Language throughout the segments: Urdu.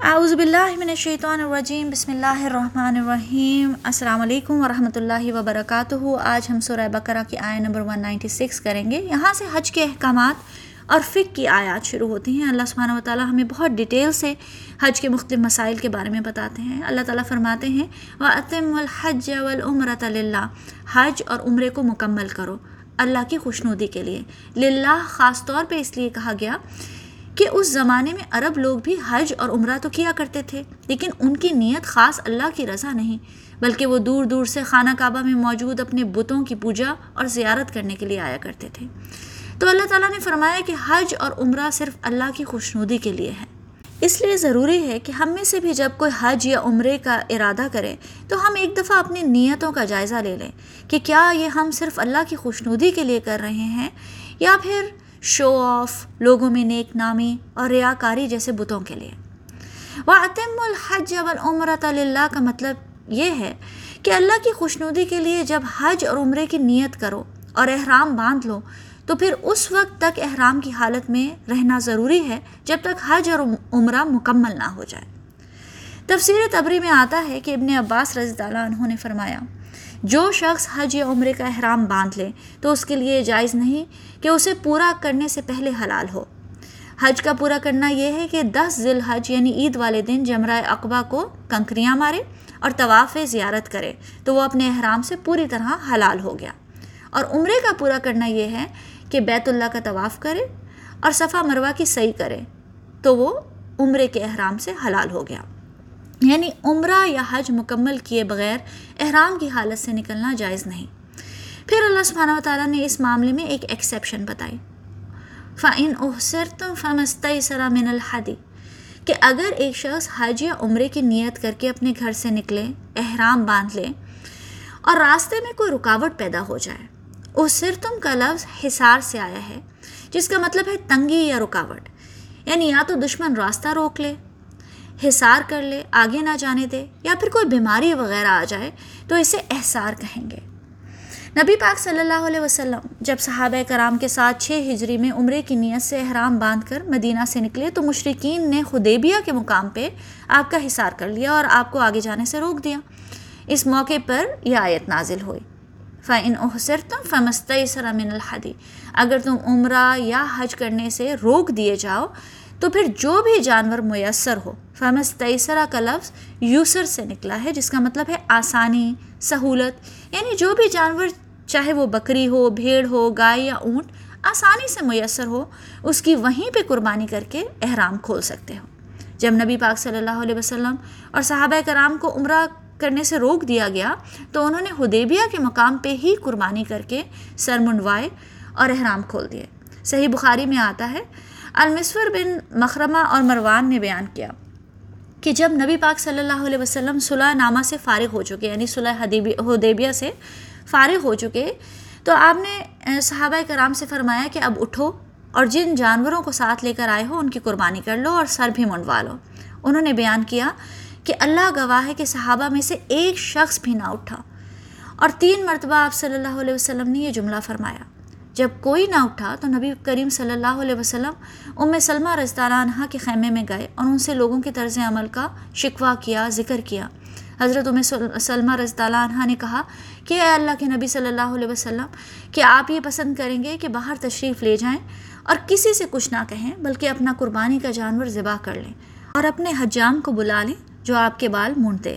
اعوذ باللہ من الشیطان الرجیم، بسم اللہ الرحمن الرحیم۔ السلام علیکم ورحمۃ اللہ وبرکاتہ۔ آج ہم سورہ بقرہ کی آئے نمبر 196 کریں گے۔ یہاں سے حج کے احکامات اور فک کی آیات شروع ہوتی ہیں۔ اللہ سبحانہ و تعالیٰ ہمیں بہت ڈیٹیل سے حج کے مختلف مسائل کے بارے میں بتاتے ہیں۔ اللہ تعالیٰ فرماتے ہیں، وَأَتِمُ الْحَجَّ وَالْعُمْرَةَ لِلَّهِ۔ حج اور عمرے کو مکمل کرو، اللہ کی خوشنودی کے لیے۔ للہ خاص طور پہ اس لیے کہا گیا کہ اس زمانے میں عرب لوگ بھی حج اور عمرہ تو کیا کرتے تھے، لیکن ان کی نیت خاص اللہ کی رضا نہیں، بلکہ وہ دور دور سے خانہ کعبہ میں موجود اپنے بتوں کی پوجا اور زیارت کرنے کے لیے آیا کرتے تھے۔ تو اللہ تعالیٰ نے فرمایا کہ حج اور عمرہ صرف اللہ کی خوشنودی کے لیے ہے۔ اس لیے ضروری ہے کہ ہم میں سے بھی جب کوئی حج یا عمرے کا ارادہ کریں تو ہم ایک دفعہ اپنی نیتوں کا جائزہ لے لیں کہ کیا یہ ہم صرف اللہ کی خوشنودی کے لیے کر رہے ہیں یا پھر شو آف لوگوں میں نیک نامی اور ریاکاری جیسے بتوں کے لیے۔ وہ عطم الحج والعمرۃ اللہ کا مطلب یہ ہے کہ اللہ کی خوشنودی کے لیے جب حج اور عمرے کی نیت کرو اور احرام باندھ لو، تو پھر اس وقت تک احرام کی حالت میں رہنا ضروری ہے جب تک حج اور عمرہ مکمل نہ ہو جائے۔ تفسیر تبری میں آتا ہے کہ ابن عباس رضی اللہ عنہ نے فرمایا جو شخص حج یا عمرے کا احرام باندھ لے تو اس کے لیے جائز نہیں کہ اسے پورا کرنے سے پہلے حلال ہو۔ حج کا پورا کرنا یہ ہے کہ دس ذیل حج یعنی عید والے دن جمرہ اقبا کو کنکریاں مارے اور طواف زیارت کرے تو وہ اپنے احرام سے پوری طرح حلال ہو گیا۔ اور عمرے کا پورا کرنا یہ ہے کہ بیت اللہ کا طواف کرے اور صفا مروہ کی صحیح کرے تو وہ عمرے کے احرام سے حلال ہو گیا۔ یعنی عمرہ یا حج مکمل کیے بغیر احرام کی حالت سے نکلنا جائز نہیں۔ پھر اللہ سبحانہ و تعالیٰ نے اس معاملے میں ایک ایکسیپشن بتائی۔ فعین احسر تم فمست سرا من الحدی کہ اگر ایک شخص حج یا عمرے کی نیت کر کے اپنے گھر سے نکلے، احرام باندھ لے اور راستے میں کوئی رکاوٹ پیدا ہو جائے۔ احسر تم کا لفظ حصار سے آیا ہے، جس کا مطلب ہے تنگی یا رکاوٹ۔ یعنی یا تو دشمن راستہ روک لے حصار کر لے، آگے نہ جانے دے یا پھر کوئی بیماری وغیرہ آ جائے تو اسے احسار کہیں گے۔ نبی پاک صلی اللہ علیہ وسلم جب صحابہ کرام کے ساتھ چھ ہجری میں عمرے کی نیت سے احرام باندھ کر مدینہ سے نکلے تو مشرقین نے خدیبیہ کے مقام پہ آپ کا حصار کر لیا اور آپ کو آگے جانے سے روک دیا۔ اس موقع پر یہ آیت نازل ہوئی۔ فعن احسر تم فمست من الحدی اگر تم عمرہ یا حج کرنے سے روک دیے جاؤ تو پھر جو بھی جانور میسر ہو فیمس تیسرا کا لفظ یوسر سے نکلا ہے، جس کا مطلب ہے آسانی، سہولت یعنی جو بھی جانور، چاہے وہ بکری ہو، بھیڑ ہو، گائے یا اونٹ، آسانی سے میسر ہو، اس کی وہیں پہ قربانی کر کے احرام کھول سکتے ہو۔ جب نبی پاک صلی اللہ علیہ وسلم اور صحابہ کرام کو عمرہ کرنے سے روک دیا گیا، تو انہوں نے حدیبیہ کے مقام پہ ہی قربانی کر کے سر منڈوائے اور احرام کھول دیے۔ صحیح بخاری میں آتا ہے المسور بن مخرمہ اور مروان نے بیان کیا کہ جب نبی پاک صلی اللہ علیہ وسلم صلاح نامہ سے فارغ ہو چکے یعنی صلاح حدیبیہ سے فارغ ہو چکے، تو آپ نے صحابہ کرام سے فرمایا کہ اب اٹھو اور جن جانوروں کو ساتھ لے کر آئے ہو، ان کی قربانی کر لو اور سر بھی منڈوا لو۔ انہوں نے بیان کیا کہ اللہ گواہ ہے کہ صحابہ میں سے ایک شخص بھی نہ اٹھا۔ اور تین مرتبہ آپ صلی اللہ علیہ وسلم نے یہ جملہ فرمایا۔ جب کوئی نہ اٹھا تو نبی کریم صلی اللہ علیہ وسلم ام سلمہ رضطالہ عنہ کے خیمے میں گئے اور ان سے لوگوں کے طرز عمل کا شکوہ کیا، ذکر کیا۔ حضرت ام سلمہ رضطالہ عنہ نے کہا کہ اے اللہ کے نبی صلی اللہ علیہ وسلم، کہ آپ یہ پسند کریں گے کہ باہر تشریف لے جائیں اور کسی سے کچھ نہ کہیں، بلکہ اپنا قربانی کا جانور ذبح کر لیں اور اپنے حجام کو بلا لیں جو آپ کے بال مونڈتے۔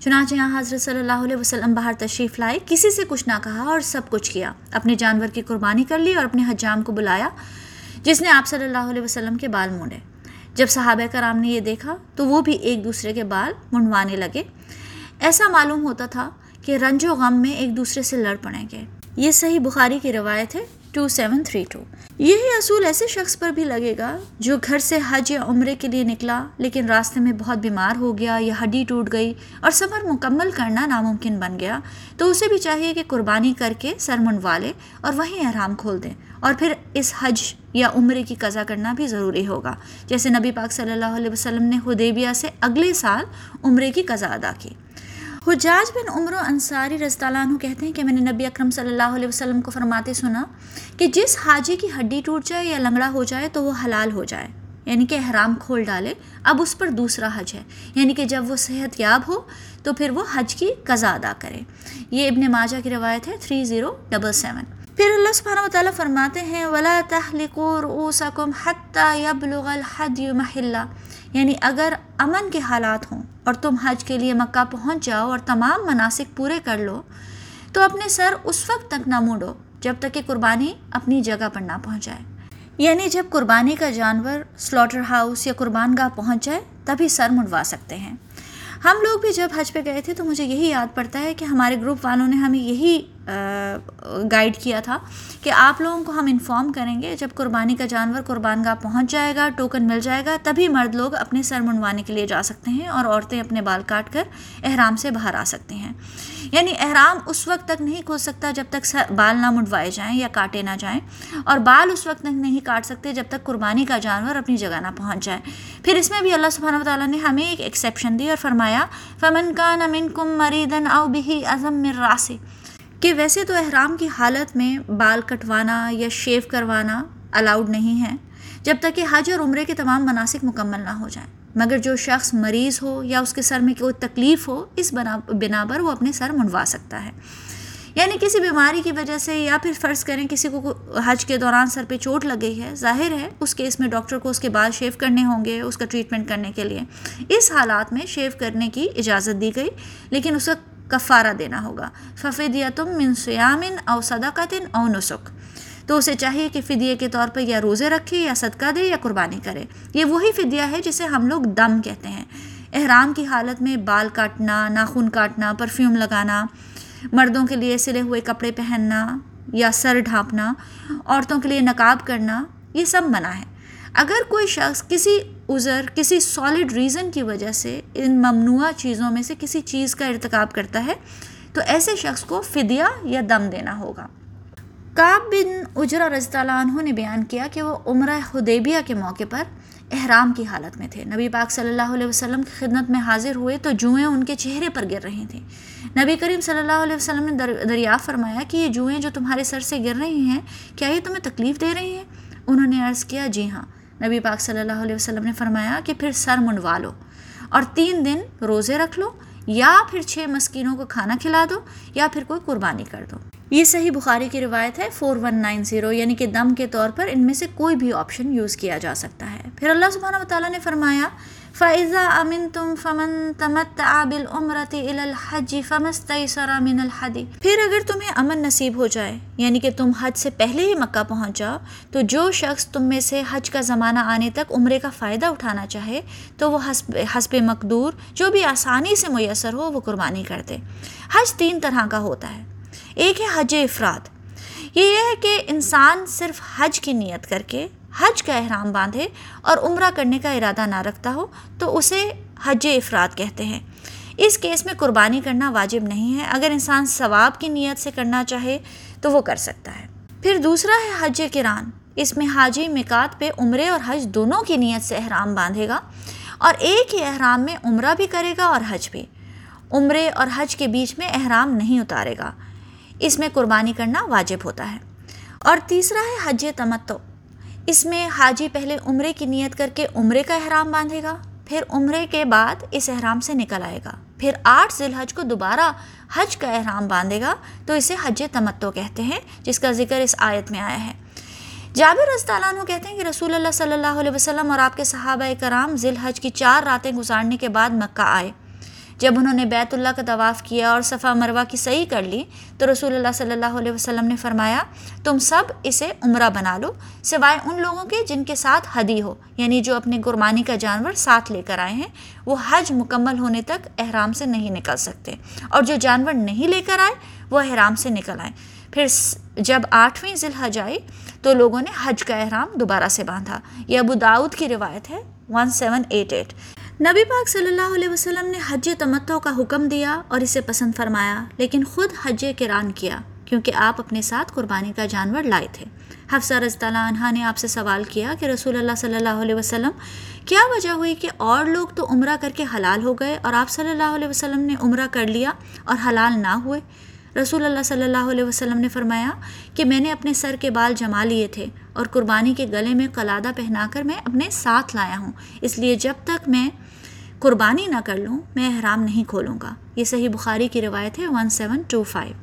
چنانچہ یہاں حضرت صلی اللہ علیہ وسلم باہر تشریف لائے، کسی سے کچھ نہ کہا اور سب کچھ کیا۔ اپنے جانور کی قربانی کر لی اور اپنے حجام کو بلایا، جس نے آپ صلی اللہ علیہ وسلم کے بال مونڈے۔ جب صحابہ کرام نے یہ دیکھا، تو وہ بھی ایک دوسرے کے بال منڈوانے لگے۔ ایسا معلوم ہوتا تھا کہ رنج و غم میں ایک دوسرے سے لڑ پڑیں گے۔ یہ صحیح بخاری کی روایت ہے۔ Two seven three two. یہی اصول ایسے شخص پر بھی لگے گا جو گھر سے حج یا عمرے کے لیے نکلا، لیکن راستے میں بہت بیمار ہو گیا یا ہڈی ٹوٹ گئی اور سفر مکمل کرنا ناممکن بن گیا، تو اسے بھی چاہیے کہ قربانی کر کے سر منڈوا لے اور وہیں احرام کھول دیں۔ اور پھر اس حج یا عمرے کی قضا کرنا بھی ضروری ہوگا۔ جیسے نبی پاک صلی اللہ علیہ وسلم نے حدیبیہ سے اگلے سال عمرے کی قضا ادا کی۔ حجاج بن عمر و انصاری رضی اللہ عنہ کہتے ہیں کہ میں نے نبی اکرم صلی اللہ علیہ وسلم کو فرماتے سنا کہ جس حاجی کی ہڈی ٹوٹ جائے یا لنگڑا ہو جائے تو وہ حلال ہو جائے یعنی کہ احرام کھول ڈالے، اب اس پر دوسرا حج ہے۔ یعنی کہ جب وہ صحت یاب ہو تو پھر وہ حج کی قضا ادا کرے۔ یہ ابن ماجہ کی روایت ہے تھری زیرو ڈبل سیون پھر اللہ سبحانہ و تعالیٰ فرماتے ہیں، ولا تحلقوا حتى يبلغ الحدي محلہ یعنی اگر امن کے حالات ہوں اور تم حج کے لیے مکہ پہنچ جاؤ اور تمام مناسک پورے کر لو، تو اپنے سر اس وقت تک نہ موڑو جب تک کہ قربانی اپنی جگہ پر نہ پہنچ جائے۔ یعنی جب قربانی کا جانور سلاٹر ہاؤس یا قربان گاہ پہنچ جائے، تبھی سر مڑوا سکتے ہیں۔ ہم لوگ بھی جب حج پہ گئے تھے تو مجھے یہی یاد پڑتا ہے کہ ہمارے گروپ والوں نے ہمیں یہی گائیڈ کیا تھا کہ آپ لوگوں کو ہم انفارم کریں گے جب قربانی کا جانور قربان گاہ پہنچ جائے گا ٹوکن مل جائے گا، تبھی مرد لوگ اپنے سر منڈوانے کے لیے جا سکتے ہیں اور عورتیں اپنے بال کاٹ کر احرام سے باہر آ سکتے ہیں۔ یعنی احرام اس وقت تک نہیں کھول سکتا جب تک بال نہ منڈوائے جائیں یا کاٹے نہ جائیں اور بال اس وقت تک نہیں کاٹ سکتے جب تک قربانی کا جانور اپنی جگہ نہ پہنچ جائے۔ پھر اس میں بھی اللہ سبحانہ و تعالیٰ نے ہمیں ایک ایکسیپشن دی اور فرمایا، فمن کا نمن کم مریدن او بہی ازم مر کہ ویسے تو احرام کی حالت میں بال کٹوانا یا شیو کروانا الاؤڈ نہیں ہے جب تک کہ حج اور عمرے کے تمام مناسب مکمل نہ ہو جائیں۔ مگر جو شخص مریض ہو یا اس کے سر میں کوئی تکلیف ہو، اس بنا بنا پر وہ اپنے سر منڈوا سکتا ہے۔ یعنی کسی بیماری کی وجہ سے یا پھر فرض کریں کسی کو حج کے دوران سر پہ چوٹ لگ گئی ہے، ظاہر ہے اس کیس میں ڈاکٹر کو اس کے بال شیو کرنے ہوں گے اس کا ٹریٹمنٹ کرنے کے لیے۔ اس حالات میں شیو کرنے کی اجازت دی گئی، لیکن اس کا کفارہ دینا ہوگا۔ ففدیہ تم من سیامن او صدقتن او نسک تو اسے چاہیے کہ فدیے کے طور پر یا روزے رکھے یا صدقہ دے یا قربانی کرے۔ یہ وہی فدیہ ہے جسے ہم لوگ دم کہتے ہیں۔ احرام کی حالت میں بال کاٹنا، ناخن کاٹنا پرفیوم لگانا، مردوں کے لیے سلے ہوئے کپڑے پہننا یا سر ڈھانپنا، عورتوں کے لیے نقاب کرنا، یہ سب منع ہے۔ اگر کوئی شخص کسی عذر، کسی سالڈ ریزن کی وجہ سے ان ممنوع چیزوں میں سے کسی چیز کا ارتکاب کرتا ہے، تو ایسے شخص کو فدیہ یا دم دینا ہوگا۔ کاب بن اجرا رضی اللہ عنہ نے بیان کیا کہ وہ عمرہ حدیبیہ کے موقع پر احرام کی حالت میں تھے۔ نبی پاک صلی اللہ علیہ وسلم کی خدمت میں حاضر ہوئے تو جوئیں ان کے چہرے پر گر رہی تھیں۔ نبی کریم صلی اللہ علیہ وسلم نے دریافت فرمایا کہ یہ جوئیں جو تمہارے سر سے گر رہی ہیں، کیا یہ تمہیں تکلیف دے رہی ہیں؟ انہوں نے عرض کیا جی ہاں۔ نبی پاک صلی اللہ علیہ وسلم نے فرمایا کہ پھر سر منڈوا لو اور تین دن روزے رکھ لو یا پھر چھ مسکینوں کو کھانا کھلا دو یا پھر کوئی قربانی کر دو۔ یہ صحیح بخاری کی روایت ہے فور ون نائن زیرو یعنی کہ دم کے طور پر ان میں سے کوئی بھی آپشن یوز کیا جا سکتا ہے۔ پھر اللہ سبحانہ و تعالیٰ نے فرمایا فائزہ امن تم فمن تمت عابل عمرت الحجی فمست من الحدی پھر اگر تمہیں امن نصیب ہو جائے یعنی کہ تم حج سے پہلے ہی مکہ پہنچ جاؤ تو جو شخص تم میں سے حج کا زمانہ آنے تک عمرے کا فائدہ اٹھانا چاہے، تو وہ حسب حسب مقدور جو بھی آسانی سے میسر ہو، وہ قربانی کر دے۔ حج تین طرح کا ہوتا ہے۔ ایک ہے حج افراد۔ یہ یہ ہے کہ انسان صرف حج کی نیت کر کے حج کا احرام باندھے اور عمرہ کرنے کا ارادہ نہ رکھتا ہو تو اسے حج افراد کہتے ہیں۔ اس کیس میں قربانی کرنا واجب نہیں ہے۔ اگر انسان ثواب کی نیت سے کرنا چاہے تو وہ کر سکتا ہے۔ پھر دوسرا ہے حج کران۔ اس میں حاجی مکات پہ عمرے اور حج دونوں کی نیت سے احرام باندھے گا اور ایک ہی احرام میں عمرہ بھی کرے گا اور حج بھی۔ عمرے اور حج کے بیچ میں احرام نہیں اتارے گا۔ اس میں قربانی کرنا واجب ہوتا ہے۔ اور تیسرا ہے حج تمتو اس میں حاجی پہلے عمرے کی نیت کر کے عمرے کا احرام باندھے گا، پھر عمرے کے بعد اس احرام سے نکل آئے گا۔ پھر آٹھ ذی الحج کو دوبارہ حج کا احرام باندھے گا، تو اسے حج تمتو کہتے ہیں، جس کا ذکر اس آیت میں آیا ہے۔ جابر رضی اللہ عنہ کہتے ہیں کہ رسول اللہ صلی اللہ علیہ وسلم اور آپ کے صحابہ کرام ذی الحج کی چار راتیں گزارنے کے بعد مکہ آئے۔ جب انہوں نے بیت اللہ کا طواف کیا اور صفا مروہ کی صحیح کر لی، تو رسول اللہ صلی اللہ علیہ وسلم نے فرمایا، تم سب اسے عمرہ بنا لو، سوائے ان لوگوں کے جن کے ساتھ حدی ہو یعنی جو اپنے قربانی کا جانور ساتھ لے کر آئے ہیں، وہ حج مکمل ہونے تک احرام سے نہیں نکل سکتے۔ اور جو جانور نہیں لے کر آئے، وہ احرام سے نکل آئے۔ پھر جب آٹھویں ذی الحج آئی، تو لوگوں نے حج کا احرام دوبارہ سے باندھا۔ یہ ابو داود کی روایت ہے ون سیون ایٹ ایٹ نبی پاک صلی اللہ علیہ وسلم نے حج تمتو کا حکم دیا اور اسے پسند فرمایا، لیکن خود حج کران کیا، کیونکہ آپ اپنے ساتھ قربانی کا جانور لائے تھے۔ حفصہ رضی اللہ عنہ نے آپ سے سوال کیا کہ رسول اللہ صلی اللہ علیہ وسلم، کیا وجہ ہوئی کہ اور لوگ تو عمرہ کر کے حلال ہو گئے اور آپ صلی اللہ علیہ وسلم نے عمرہ کر لیا اور حلال نہ ہوئے؟ رسول اللہ صلی اللہ علیہ وسلم نے فرمایا کہ میں نے اپنے سر کے بال جما لیے تھے اور قربانی کے گلے میں قلادہ پہنا کر میں اپنے ساتھ لایا ہوں۔ اس لیے جب تک میں قربانی نہ کر لوں، میں احرام نہیں کھولوں گا۔ یہ صحیح بخاری کی روایت ہے ون سیون ٹو فائیو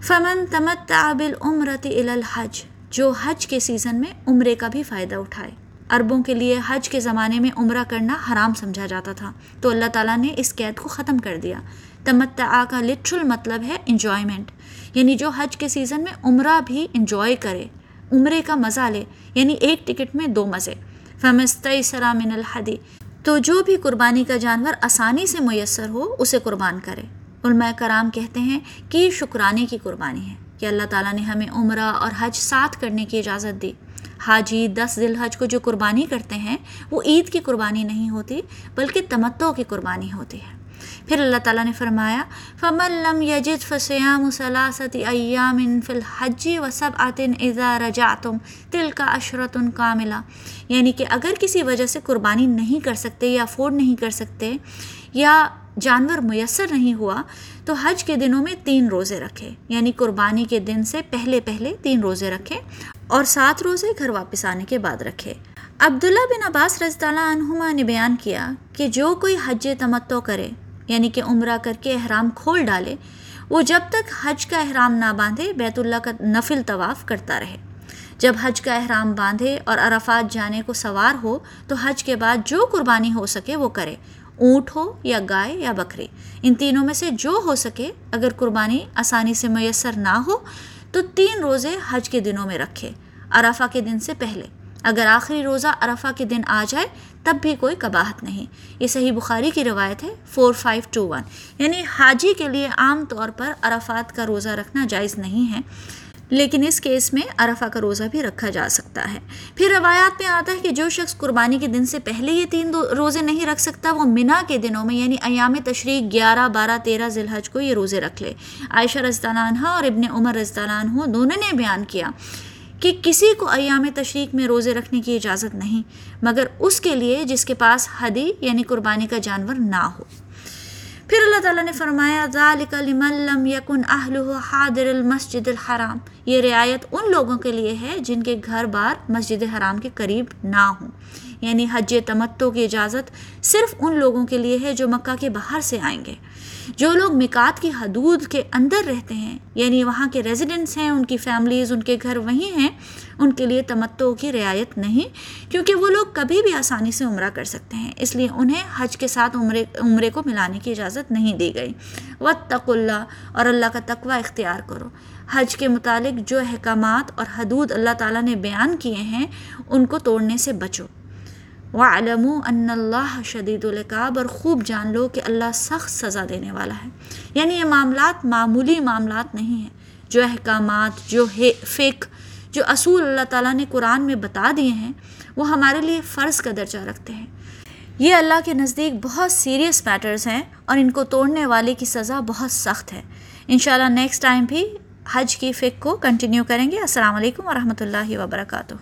فمن تمت بالعمرت الحج، جو حج کے سیزن میں عمرے کا بھی فائدہ اٹھائے۔ عربوں کے لیے حج کے زمانے میں عمرہ کرنا حرام سمجھا جاتا تھا، تو اللہ تعالیٰ نے اس قید کو ختم کر دیا۔ تمتع کا لٹرل مطلب ہے انجوائمنٹ یعنی جو حج کے سیزن میں عمرہ بھی انجوائے کرے، عمرے کا مزہ لے یعنی ایک ٹکٹ میں دو مزے۔ فمست سرا من الحدی تو جو بھی قربانی کا جانور آسانی سے میسر ہو، اسے قربان کرے۔ علماء کرام کہتے ہیں کہ یہ شکرانے کی قربانی ہے۔ کہ اللہ تعالیٰ نے ہمیں عمرہ اور حج ساتھ کرنے کی اجازت دی۔ حاجی دس ذی الحج کو جو قربانی کرتے ہیں، وہ عید کی قربانی نہیں ہوتی، بلکہ تمتو کی قربانی ہوتی ہے۔ پھر اللہ تعالیٰ نے فرمایا فمل لم یجد فسیام سلاست ایام فی الحج و سب آتن اذا رجعتم تل کا اشرت کا ملا یعنی کہ اگر کسی وجہ سے قربانی نہیں کر سکتے یا افورڈ نہیں کر سکتے یا جانور میسر نہیں ہوا، تو حج کے دنوں میں تین روزے رکھے یعنی قربانی کے دن سے پہلے پہلے تین روزے رکھے اور سات روزے گھر واپس آنے کے بعد رکھے عبداللہ بن عباس رضی اللہ عنہما نے بیان کیا کہ جو کوئی حج تمتو کرے یعنی کہ عمرہ کر کے احرام کھول ڈالے، وہ جب تک حج کا احرام نہ باندھے، بیت اللہ کا نفل طواف کرتا رہے۔ جب حج کا احرام باندھے اور عرفات جانے کو سوار ہو، تو حج کے بعد جو قربانی ہو سکے وہ کرے۔ اونٹ ہو یا گائے یا بکری ان تینوں میں سے جو ہو سکے، اگر قربانی آسانی سے میسر نہ ہو، تو تین روزے حج کے دنوں میں رکھے۔ عرفہ کے دن سے پہلے۔ اگر آخری روزہ عرفہ کے دن آ جائے، تب بھی کوئی کباہت نہیں۔ یہ صحیح بخاری کی روایت ہے فور فائیو ٹو ون یعنی حاجی کے لیے عام طور پر عرفات کا روزہ رکھنا جائز نہیں ہے، لیکن اس کیس میں عرفہ کا روزہ بھی رکھا جا سکتا ہے۔ پھر روایات میں آتا ہے کہ جو شخص قربانی کے دن سے پہلے یہ تین روزے نہیں رکھ سکتا، وہ منا کے دنوں میں یعنی ایام تشریق گیارہ، بارہ، تیرہ ذی الحج کو یہ روزے رکھ لے۔ عائشہ رضطان عنہ اور ابن عمر رضطان عنہ دونوں نے بیان کیا۔ کہ کسی کو ایام تشریق میں روزے رکھنے کی اجازت نہیں، مگر اس کے لیے جس کے پاس حدی یعنی قربانی کا جانور نہ ہو۔ پھر اللہ تعالیٰ نے فرمایا، ذالک لمن لم یکن اہلہ حاضر المسجد الحرام۔ یہ رعایت ان لوگوں کے لیے ہے جن کے گھر بار مسجد حرام کے قریب نہ ہوں۔ یعنی حج تمتو کی اجازت صرف ان لوگوں کے لیے ہے جو مکہ کے باہر سے آئیں گے۔ جو لوگ مکات کی حدود کے اندر رہتے ہیں یعنی وہاں کے ریزیڈنٹس ہیں، ان کی فیملیز ان کے گھر وہیں ہیں، ان کے لیے تمتو کی رعایت نہیں، کیونکہ وہ لوگ کبھی بھی آسانی سے عمرہ کر سکتے ہیں۔ اس لیے انہیں حج کے ساتھ عمرے عمرے کو ملانے کی اجازت نہیں دی گئی۔ و اللہ اور اللہ کا تقوی اختیار کرو۔ حج کے متعلق جو احکامات اور حدود اللہ تعالیٰ نے بیان کیے ہیں، ان کو توڑنے سے بچو۔ وعلم ان اللہ شدید القاب اور خوب جان لو کہ اللہ سخت سزا دینے والا ہے۔ یعنی یہ معاملات معمولی معاملات نہیں ہیں۔ جو احکامات، جو فک جو اصول اللہ تعالیٰ نے قرآن میں بتا دیے ہیں، وہ ہمارے لیے فرض کا درجہ رکھتے ہیں۔ یہ اللہ کے نزدیک بہت سیریس میٹرز ہیں اور ان کو توڑنے والے کی سزا بہت سخت ہے۔ انشاءاللہ نیکسٹ ٹائم بھی حج کی فک کو کنٹینیو کریں گے۔ السلام علیکم ورحمۃ اللہ وبرکاتہ۔